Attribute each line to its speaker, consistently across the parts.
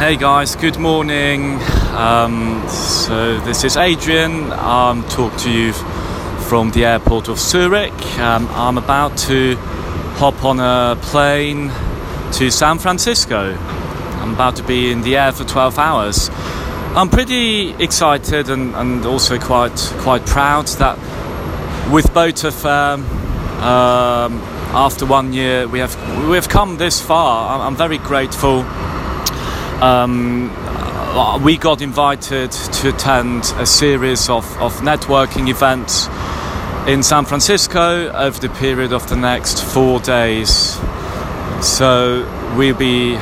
Speaker 1: Hey guys, good morning. Um, so this is Adrian. I'm talking to you from the airport of Zurich. Um, I'm about to hop on a plane to San Francisco. I'm about to be in the air for 12 hours. I'm pretty excited and, and also quite quite proud that with both um, um, after one year we have we have come this far. I'm, I'm very grateful um, uh, we got invited to attend a series of, of networking events in San Francisco over the period of the next four days. So we'll be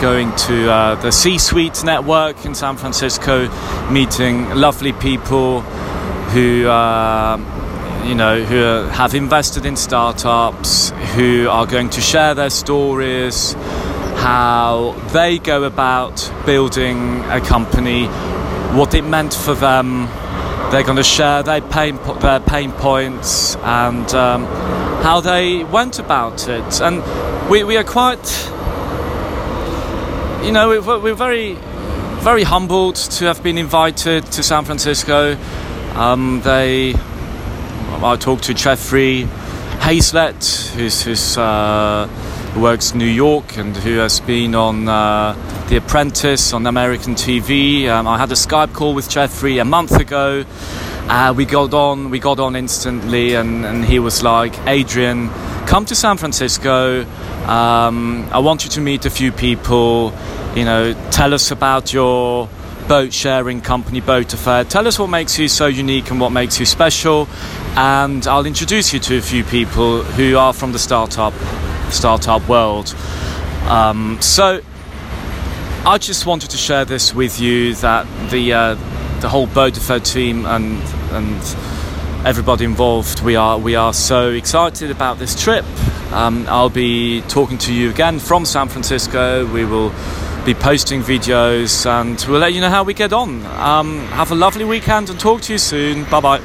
Speaker 1: going to uh, the C Suite network in San Francisco, meeting lovely people who. Uh, you know, who have invested in startups, who are going to share their stories, how they go about building a company, what it meant for them. They're going to share their pain, their pain points and um, how they went about it. And we, we are quite, you know, we're, we're very, very humbled to have been invited to San Francisco. Um, they, I talked to Jeffrey Hayzlett, who's, who's uh, who works in New York and who has been on uh, The Apprentice on American TV. Um, I had a Skype call with Jeffrey a month ago. Uh, we got on, we got on instantly, and, and he was like, "Adrian, come to San Francisco. Um, I want you to meet a few people. You know, tell us about your." boat sharing company boat affair tell us what makes you so unique and what makes you special and i'll introduce you to a few people who are from the startup startup world. Um, so I just wanted to share this with you that the uh, the whole Bodefer team and and everybody involved we are we are so excited about this trip. Um, I'll be talking to you again from San Francisco. We will be posting videos and we'll let you know how we get on. Um, have a lovely weekend and talk to you soon. Bye bye.